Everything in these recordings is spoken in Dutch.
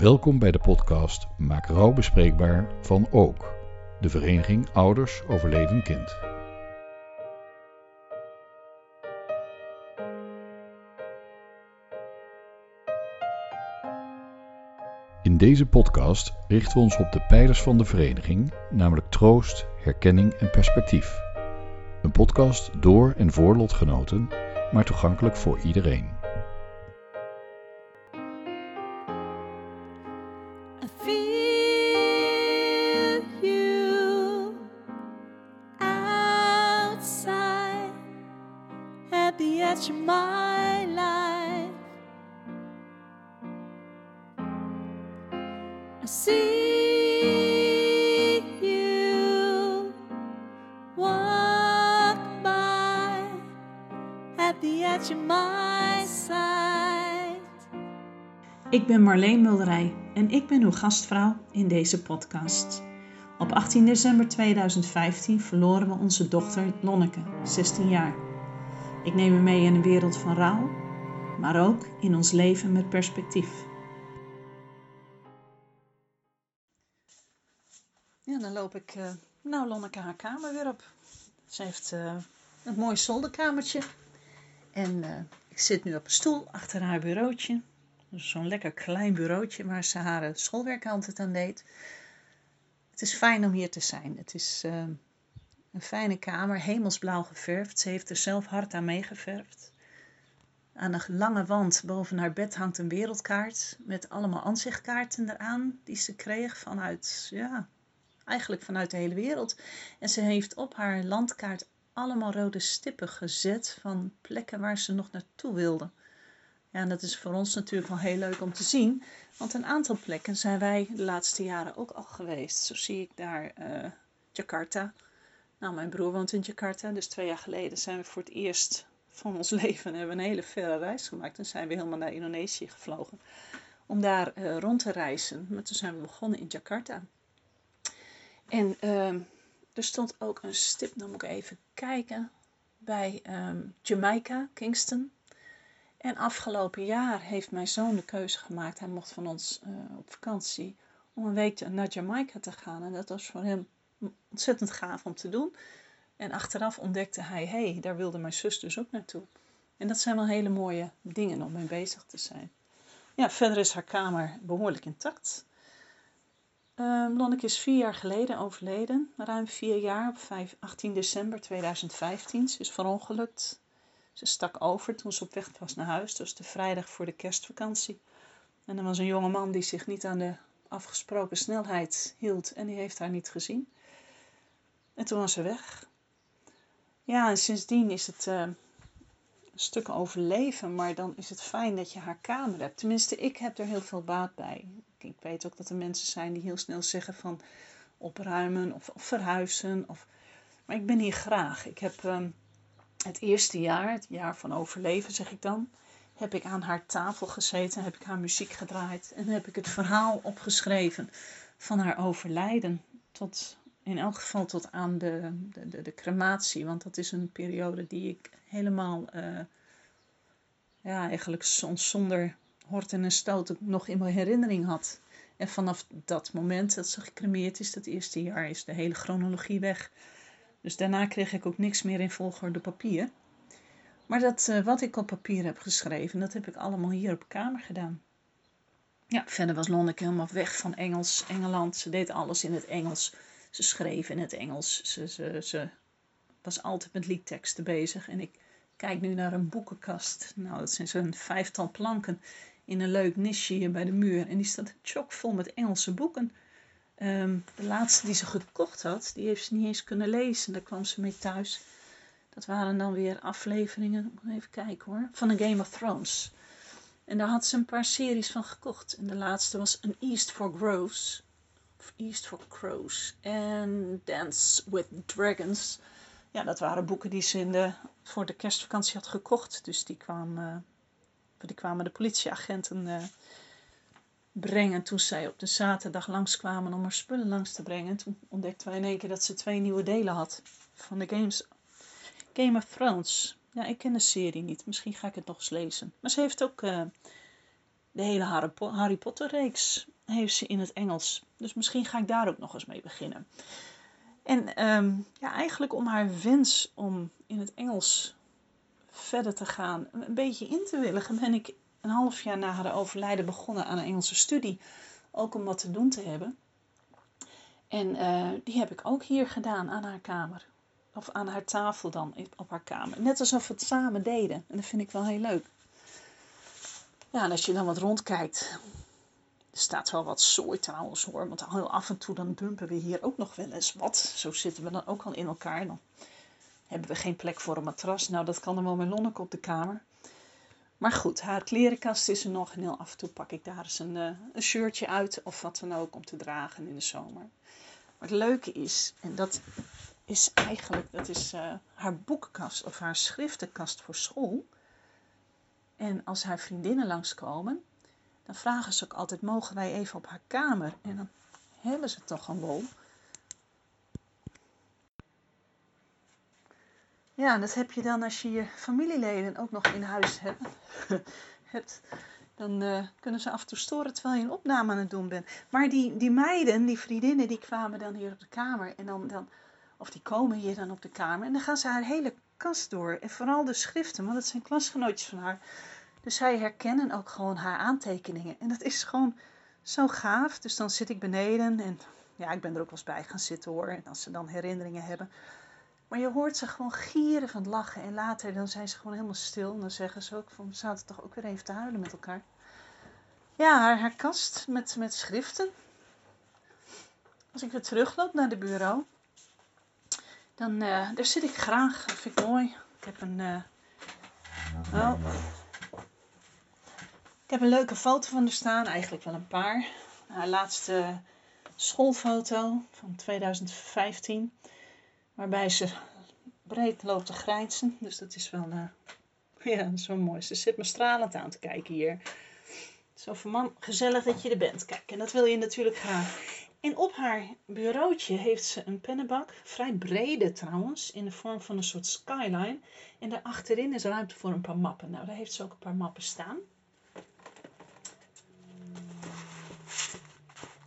Welkom bij de podcast Maak rouw bespreekbaar van OOK, de vereniging Ouders Overleden Kind. In deze podcast richten we ons op de pijlers van de vereniging, namelijk troost, herkenning en perspectief. Een podcast door en voor lotgenoten, maar toegankelijk voor iedereen. Of my life. I see you walk by at the my. Ik ben Marleen Mulderij en ik ben uw gastvrouw in deze podcast. Op 18 december 2015 verloren we onze dochter Lonneke, 16 jaar. Ik neem u mee in een wereld van rouw, maar ook in ons leven met perspectief. Ja, dan loop ik, eh, nou Lonneke haar kamer weer op. Ze heeft eh, een mooi zolderkamertje. En eh, ik zit nu op een stoel achter haar bureautje. Zo'n lekker klein bureautje waar ze haar schoolwerk altijd aan deed. Het is fijn om hier te zijn. Het is een fijne kamer, hemelsblauw geverfd. Ze heeft er zelf hard aan meegeverfd. Aan een lange wand boven haar bed hangt een wereldkaart met allemaal aanzichtkaarten eraan die ze kreeg vanuit, ja, eigenlijk vanuit de hele wereld. En ze heeft op haar landkaart allemaal rode stippen gezet van plekken waar ze nog naartoe wilde. Ja, en dat is voor ons natuurlijk wel heel leuk om te zien. Want een aantal plekken zijn wij de laatste jaren ook al geweest. Zo zie ik daar eh, Jakarta. Nou, mijn broer woont in Jakarta. Dus twee jaar geleden zijn we voor het eerst van ons leven hebben een hele verre reis gemaakt. En zijn we helemaal naar Indonesië gevlogen. Om daar eh, rond te reizen. Maar toen zijn we begonnen in Jakarta. En ehm, er stond ook een stip, dan moet ik even kijken, bij ehm, Jamaica, Kingston. En afgelopen jaar heeft mijn zoon de keuze gemaakt. Hij mocht van ons eh, op vakantie om een week naar Jamaica te gaan. En dat was voor hem ontzettend gaaf om te doen. En achteraf ontdekte hij, hé, hey, daar wilde mijn zus dus ook naartoe. En dat zijn wel hele mooie dingen om mee bezig te zijn. Ja, verder is haar kamer behoorlijk intact. Ehm Lonneke is vier jaar geleden overleden. Ruim vier jaar, op 5, 18 december 2015. Ze is verongelukt. Ze stak over toen ze op weg was naar huis. Was de vrijdag voor de kerstvakantie. En er was een jonge man die zich niet aan de afgesproken snelheid hield. En die heeft haar niet gezien. En toen was ze weg. Ja, en sindsdien is het eh, een stuk overleven. Maar dan is het fijn dat je haar kamer hebt. Tenminste, ik heb er heel veel baat bij. Ik, weet ook dat er mensen zijn die heel snel zeggen van opruimen of, of verhuizen. Of... Maar ik ben hier graag. Ik heb... ehm, het eerste jaar, het jaar van overleven zeg ik dan, heb ik aan haar tafel gezeten, heb ik haar muziek gedraaid en heb ik het verhaal opgeschreven van haar overlijden. Tot, in elk geval tot aan de, de, de, crematie, want dat is een periode die ik helemaal, eh, ja, eigenlijk zonder horten en stoten nog in mijn herinnering had. En vanaf dat moment dat ze gecremeerd is, dat eerste jaar, is de hele chronologie weg. Dus daarna kreeg ik ook niks meer in volgorde papier. Maar dat, eh, wat ik op papier heb geschreven, dat heb ik allemaal hier op kamer gedaan. Ja, verder was Lonneke helemaal weg van Engels, Engeland. Ze deed alles in het Engels. Ze schreef in het Engels. Ze, ze, was altijd met liedteksten bezig. En ik kijk nu naar een boekenkast. Nou, dat zijn zo'n vijftal planken in een leuk nisje hier bij de muur. En die staat chockvol met Engelse boeken. Ehm, de laatste die ze gekocht had, die heeft ze niet eens kunnen lezen. Daar kwam ze mee thuis. Dat waren dan weer afleveringen, even kijken hoor, van een Game of Thrones. En daar had ze een paar series van gekocht. En de laatste was An East for Groves. East for Crows. En Dance with Dragons. Ja, dat waren boeken die ze in de, voor de kerstvakantie had gekocht. Dus die, kwam, eh, die kwamen de politieagenten eh, brengen toen zij op de zaterdag langskwamen om haar spullen langs te brengen. Toen ontdekten wij in één keer dat ze twee nieuwe delen had van de games. Game of Thrones. Ja, ik ken de serie niet. Misschien ga ik het nog eens lezen. Maar ze heeft ook eh, de hele Harry, Po- Harry Potter reeks heeft ze in het Engels. Dus misschien ga ik daar ook nog eens mee beginnen. En ehm, ja, eigenlijk om haar wens om in het Engels verder te gaan, een een beetje in te willigen, ben ik een half jaar na haar overlijden begonnen aan een Engelse studie. Ook om wat te doen te hebben. En eh, die heb ik ook hier gedaan aan haar kamer. Of aan haar tafel dan, op haar kamer. Net alsof we het samen deden. En dat vind ik wel heel leuk. Ja, en als je dan wat rondkijkt. Er staat wel wat zooi trouwens hoor. Want heel af en toe dan dumpen we hier ook nog wel eens wat. Zo zitten we dan ook al in elkaar. Dan hebben we geen plek voor een matras. Nou, dat kan er wel met Lonneke op de kamer. Maar goed, haar klerenkast is er nog. En heel af en toe pak ik daar eens een, eh, een shirtje uit. Of wat dan ook om te dragen in de zomer. Maar het leuke is, en dat is eigenlijk, dat is eh, haar boekenkast of haar schriftenkast voor school. En als haar vriendinnen langskomen, dan vragen ze ook altijd, mogen wij even op haar kamer? En dan hebben ze toch een lol. Ja, en dat heb je dan als je je familieleden ook nog in huis hebt. hebt dan eh, kunnen ze af en toe storen terwijl je een opname aan het doen bent. Maar die, die meiden, die vriendinnen, die kwamen dan hier op de kamer. En dan, dan, of die komen hier dan op de kamer. En dan gaan ze haar hele kast door. En vooral de schriften, want dat zijn klasgenootjes van haar. Dus zij herkennen ook gewoon haar aantekeningen. En dat is gewoon zo gaaf. Dus dan zit ik beneden en ja, ik ben er ook wel eens bij gaan zitten hoor. En als ze dan herinneringen hebben. Maar je hoort ze gewoon gieren van het lachen. En later dan zijn ze gewoon helemaal stil. En dan zeggen ze ook van, we zaten toch ook weer even te huilen met elkaar. Ja, haar, haar kast met, met schriften. Als ik weer terugloop naar de bureau. Dan eh, daar zit ik graag. Dat vind ik mooi. Ik heb een... eh, oh. Ik heb een leuke foto van haar staan. Eigenlijk wel een paar. Haar laatste schoolfoto van 2015 waarbij ze breed loopt te grijnzen. Dus dat is wel, eh, ja, wel mooi. Ze zit me stralend aan te kijken hier. Zo van, gezellig dat je er bent. Kijk, en dat wil je natuurlijk graag. En op haar bureautje heeft ze een pennenbak, vrij brede trouwens, in de vorm van een soort skyline. En daarachterin is ruimte voor een paar mappen. Nou, daar heeft ze ook een paar mappen staan.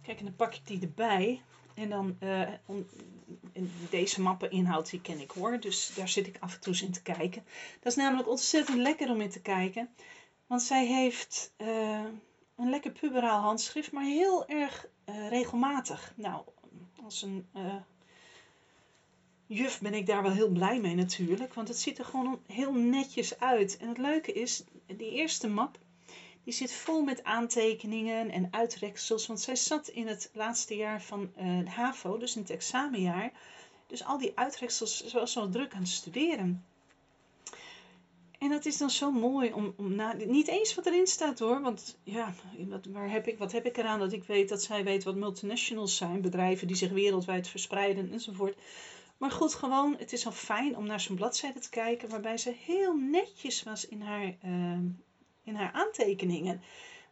Kijk, en dan pak ik die erbij. En dan, en deze mappeninhoud die ken ik hoor, dus daar zit ik af en toe in te kijken. Dat is namelijk ontzettend lekker om in te kijken, want zij heeft eh, een lekker puberaal handschrift, maar heel erg eh, regelmatig. Nou, als een eh, juf ben ik daar wel heel blij mee natuurlijk, want het ziet er gewoon heel netjes uit. En het leuke is, die eerste map, die zit vol met aantekeningen en uitreksels. Want zij zat in het laatste jaar van de HAVO, dus in het examenjaar. Dus al die uitreksels, ze was zo druk aan het studeren. En dat is dan zo mooi om, om na, niet eens wat erin staat hoor. Want ja, wat, waar heb ik, wat heb ik eraan dat ik weet dat zij weet wat multinationals zijn. Bedrijven die zich wereldwijd verspreiden enzovoort. Maar goed, gewoon, het is al fijn om naar zo'n bladzijde te kijken. Waarbij ze heel netjes was in haar, uh, in haar aantekeningen.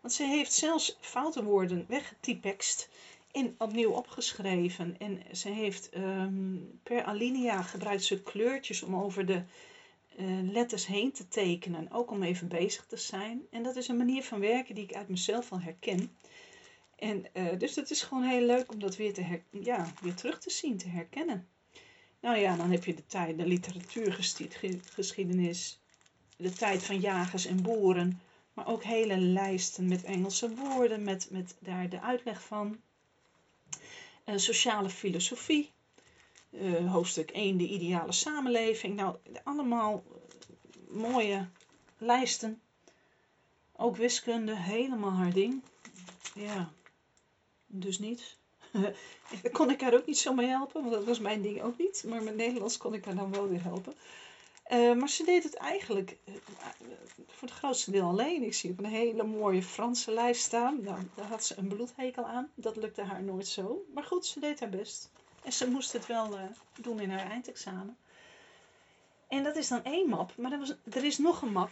Want ze heeft zelfs foute woorden weggetypext en opnieuw opgeschreven. En ze heeft um, per alinea gebruikt ze kleurtjes om over de letters heen te tekenen. Ook om even bezig te zijn. En dat is een manier van werken die ik uit mezelf al herken. En uh, dus het is gewoon heel leuk om dat weer, te her ja, weer terug te zien, te herkennen. Nou ja, dan heb je de tijd, de literatuurgeschiedenis, de tijd van jagers en boeren, maar ook hele lijsten met Engelse woorden, met, met daar de uitleg van. Uh, sociale filosofie, uh, hoofdstuk 1, de ideale samenleving. Nou, allemaal mooie lijsten. Ook wiskunde, helemaal haar ding. Ja, dus niet. Kon ik haar ook niet zo mee helpen, want dat was mijn ding ook niet. Maar met Nederlands kon ik haar dan wel weer helpen. Uh, maar ze deed het eigenlijk uh, voor het grootste deel alleen. Ik zie op een hele mooie Franse lijst staan. Nou, daar had ze een bloedhekel aan. Dat lukte haar nooit zo. Maar goed, ze deed haar best. En ze moest het wel uh, doen in haar eindexamen. En dat is dan één map. Maar er, was, er is nog een map.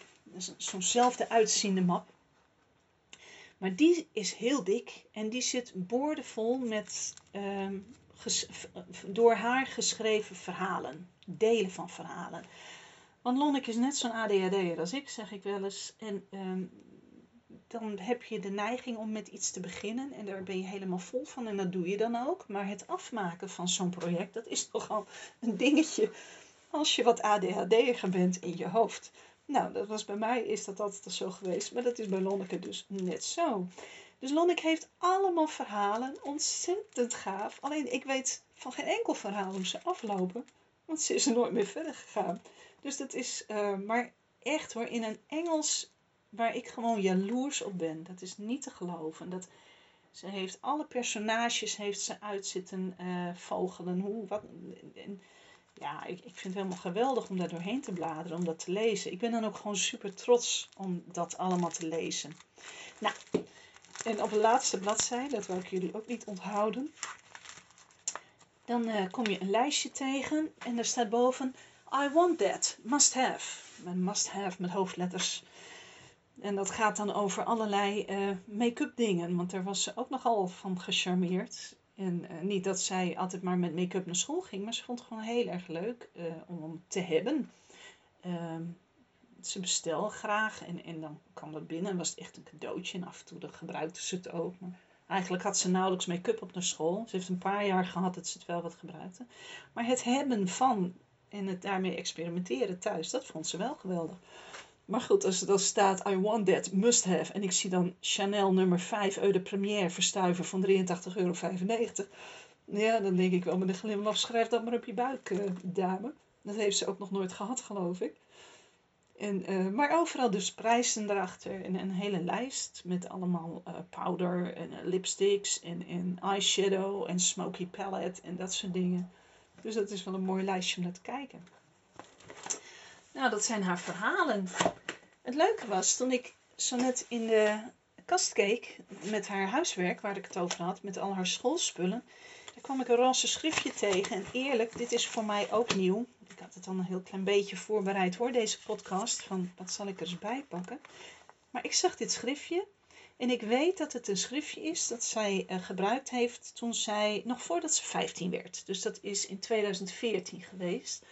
Zo'nzelfde uitziende map. Maar die is heel dik. En die zit boordevol met door haar geschreven verhalen. Delen van verhalen. Want Lonneke is net zo'n ADHD'er als ik, zeg ik wel eens. En um, dan heb je de neiging om met iets te beginnen en daar ben je helemaal vol van en dat doe je dan ook. Maar het afmaken van zo'n project, dat is nogal een dingetje als je wat ADHD'er bent in je hoofd. Nou, dat was bij mij, is dat altijd zo geweest, maar dat is bij Lonneke dus net zo. Dus Lonneke heeft allemaal verhalen, ontzettend gaaf. Alleen ik weet van geen enkel verhaal hoe ze aflopen, want ze is er nooit meer verder gegaan. Dus dat is, uh, maar echt hoor, in een Engels waar ik gewoon jaloers op ben. Dat is niet te geloven. Dat, ze heeft alle personages heeft ze uit zitten uh, vogelen. Hoe, wat, en, ja, ik, ik vind het helemaal geweldig om daar doorheen te bladeren, om dat te lezen. Ik ben dan ook gewoon super trots om dat allemaal te lezen. Nou, en op de laatste bladzijde, dat wil ik jullie ook niet onthouden, dan uh, kom je een lijstje tegen en daar staat boven I want that, must have. Must have met hoofdletters. En dat gaat dan over allerlei uh, make-up dingen, want daar was ze ook nogal van gecharmeerd. En uh, niet dat zij altijd maar met make-up naar school ging, maar ze vond het gewoon heel erg leuk uh, om te hebben. Ehm, ze bestelde graag en, en dan kwam dat binnen en was het echt een cadeautje. En af en toe gebruikte ze het ook. Eigenlijk had ze nauwelijks make-up op naar school. Ze heeft een paar jaar gehad dat ze het wel wat gebruikte. Maar het hebben van en het daarmee experimenteren thuis, dat vond ze wel geweldig. Maar goed, als er dan staat I want that, must have. En ik zie dan Chanel nummer 5 Eau de Première verstuiven van 83,95 euro. Ja, dan denk ik wel met een glimlach, schrijf dat maar op je buik, uh, dame. Dat heeft ze ook nog nooit gehad, geloof ik. En, uh, maar overal dus prijzen erachter en een hele lijst met allemaal powder en lipsticks en, en eyeshadow en smoky palette en dat soort dingen. Dus dat is wel een mooi lijstje om naar te kijken. Nou, dat zijn haar verhalen. Het leuke was, toen ik zo net in de kast keek met haar huiswerk, waar ik het over had, met al haar schoolspullen, daar kwam ik een roze schriftje tegen. En eerlijk, dit is voor mij ook nieuw. Ik had het dan een heel klein beetje voorbereid hoor, deze podcast, van wat zal ik er eens bij pakken. Maar ik zag dit schriftje en ik weet dat het een schriftje is dat zij uh, gebruikt heeft toen zij, nog voordat ze 15 werd. Dus dat is in 2014 geweest.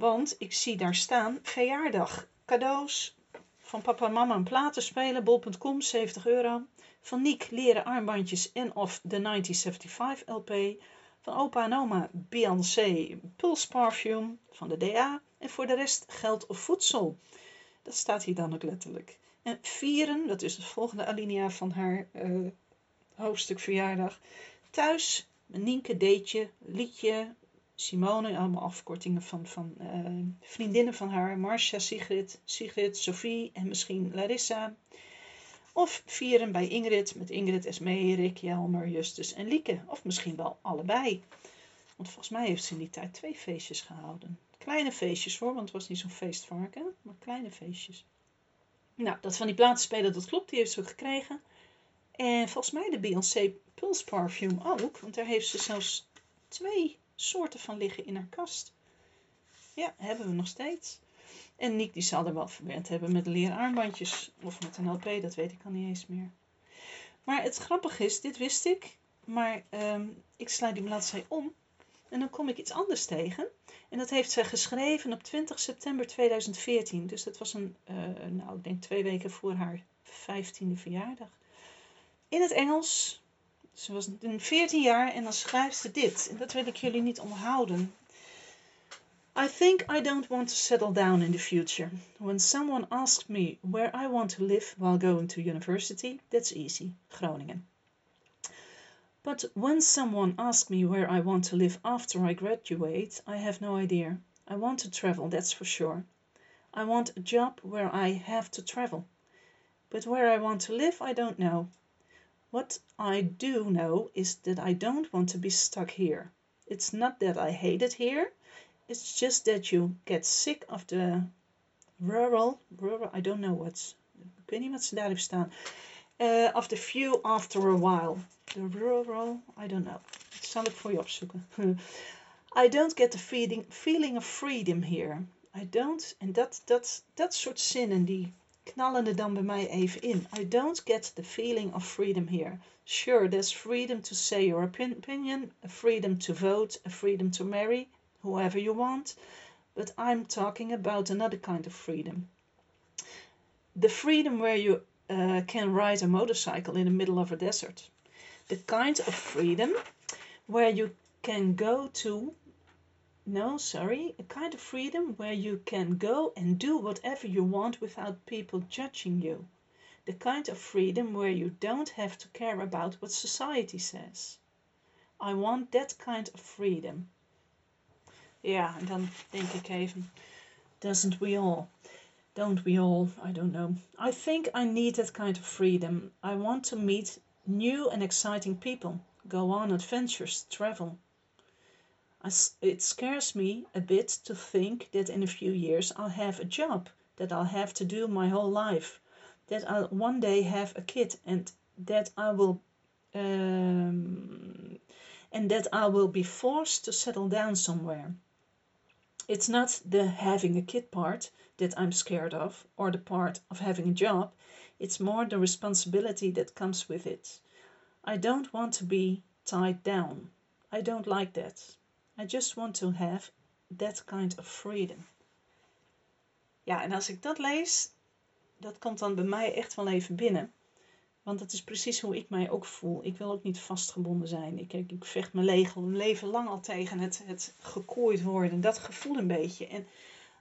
Want ik zie daar staan verjaardag, cadeaus van papa en mama een platenspelen, bol.com 70 euro. Van Niek leren armbandjes en of de 1975 LP. Van opa en oma Beyoncé Pulse Parfum van de DA. En voor de rest geld of voedsel. Dat staat hier dan ook letterlijk. En vieren, dat is de volgende alinea van haar uh, hoofdstuk verjaardag. Thuis, Nienke, Deetje, Liedje, Simone, allemaal afkortingen van, van uh, vriendinnen van haar. Marcia, Sigrid, Sigrid, Sophie en misschien Larissa. Of vieren bij Ingrid met Ingrid, Esmee, Rick, Jelmer, Justus en Lieke. Of misschien wel allebei. Want volgens mij heeft ze in die tijd twee feestjes gehouden. Kleine feestjes hoor, want het was niet zo'n feestvarken, maar kleine feestjes. Nou, dat van die platenspelen, dat klopt, die heeft ze ook gekregen. En volgens mij de Beyoncé Pulse Parfum ook, want daar heeft ze zelfs twee soorten van liggen in haar kast. Ja, hebben we nog steeds. En Nick die zal er wel verwerkt hebben met leren armbandjes of met een LP, dat weet ik al niet eens meer. Maar het grappige is, dit wist ik, maar um, ik sla die bladzij om en dan kom ik iets anders tegen. En dat heeft zij geschreven op 20 september 2014. Dus dat was een, uh, nou, ik denk twee weken voor haar 15e verjaardag. In het Engels. Ze was 14 jaar en dan schrijft ze dit. En dat wil ik jullie niet onthouden. I think I don't want to settle down in the future. When someone asks me where I want to live while going to university, that's easy. Groningen. But when someone asks me where I want to live after I graduate, I have no idea. I want to travel, that's for sure. I want a job where I have to travel. But where I want to live, I don't know. What I do know is that I don't want to be stuck here. It's not that I hate it here, it's just that you get sick of the rural, rural, I don't know what's, ik weet niet wat. Uh, of the view after a while. The rural, I don't know. Dat zal ik voor je. I don't get the feeling, feeling of freedom here. I don't, en dat, dat, dat soort zinnen die knallen er dan bij mij even in. I don't get the feeling of freedom here. Sure, there's freedom to say your opinion, a freedom to vote, a freedom to marry whoever you want, but I'm talking about another kind of freedom. The freedom where you uh, can ride a motorcycle in the middle of a desert. The kind of freedom where you can go to no, sorry, a kind of freedom where you can go and do whatever you want without people judging you. The kind of freedom where you don't have to care about what society says. I want that kind of freedom. Ja, en dan denk ik even, doesn't we all? Don't we all? I don't know. I think I need that kind of freedom. I want to meet new and exciting people, go on adventures, travel. It scares me a bit to think that in a few years I'll have a job that I'll have to do my whole life, that I'll one day have a kid, and that I will um, and that I will be forced to settle down somewhere. It's not the having a kid part that I'm scared of, or the part of having a job. It's more the responsibility that comes with it. I don't want to be tied down. I don't like that. I just want to have that kind of freedom. Ja, en als ik dat lees, dat komt dan bij mij echt wel even binnen. Want dat is precies hoe ik mij ook voel. Ik wil ook niet vastgebonden zijn. Ik, ik, vecht mijn leven, leven lang al tegen het, het gekooid worden. Dat gevoel een beetje. En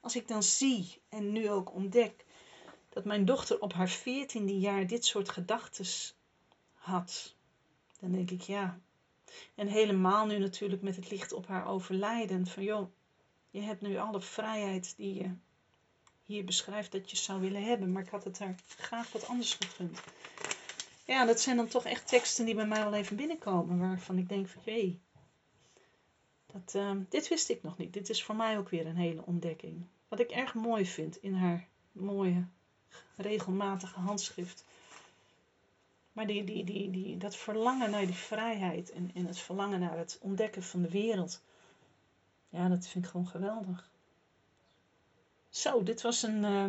als ik dan zie en nu ook ontdek dat mijn dochter op haar veertiende jaar dit soort gedachten had. Dan denk ik ja. En helemaal nu natuurlijk met het licht op haar overlijden. Van joh, je hebt nu alle vrijheid die je hier beschrijft dat je zou willen hebben. Maar ik had het haar graag wat anders gegund. Ja, dat zijn dan toch echt teksten die bij mij wel even binnenkomen. Waarvan ik denk van, dat, uh, dit wist ik nog niet. Dit is voor mij ook weer een hele ontdekking. Wat ik erg mooi vind in haar mooie, regelmatige handschrift. Maar die, die, die, die, dat verlangen naar die vrijheid en, het verlangen naar het ontdekken van de wereld. Ja, dat vind ik gewoon geweldig. Zo, dit was een, uh,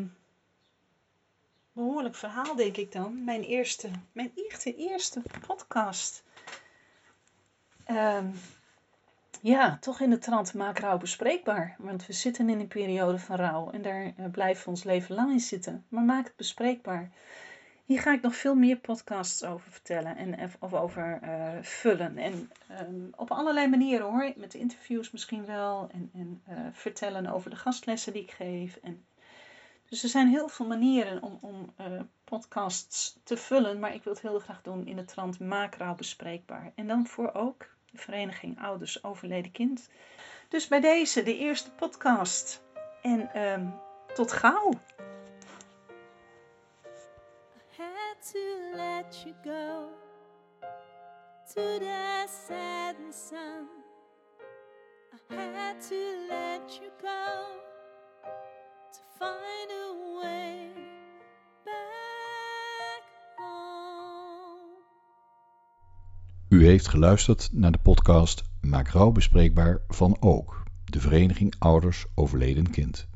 behoorlijk verhaal, denk ik dan. Mijn eerste, mijn eerste, eerste podcast. Um, ja, toch in de trant maak rouw bespreekbaar. Want we zitten in een periode van rouw en daar uh, blijven we ons leven lang in zitten. Maar maak het bespreekbaar. Hier ga ik nog veel meer podcasts over vertellen en of over uh, vullen. En um, op allerlei manieren hoor. Met interviews misschien wel. En, en uh, vertellen over de gastlessen die ik geef. En dus er zijn heel veel manieren om, om podcasts te vullen, maar ik wil het heel graag doen in de trant macro bespreekbaar. En dan voor ook de vereniging Ouders Overleden Kind. Dus bij deze de eerste podcast. En um, tot gauw. You go to the. I had to let you go to find a way back. U heeft geluisterd naar de podcast Maak rouw bespreekbaar van Ook, de Vereniging Ouders Overleden Kind.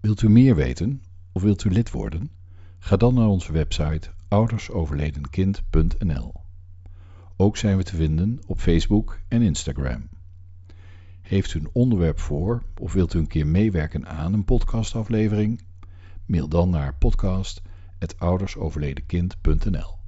Wilt u meer weten of wilt u lid worden? Ga dan naar onze website oudersoverledenkind.nl. Ook zijn we te vinden op Facebook en Instagram. Heeft u een onderwerp voor of wilt u een keer meewerken aan een podcastaflevering? Mail dan naar podcast.oudersoverledenkind.nl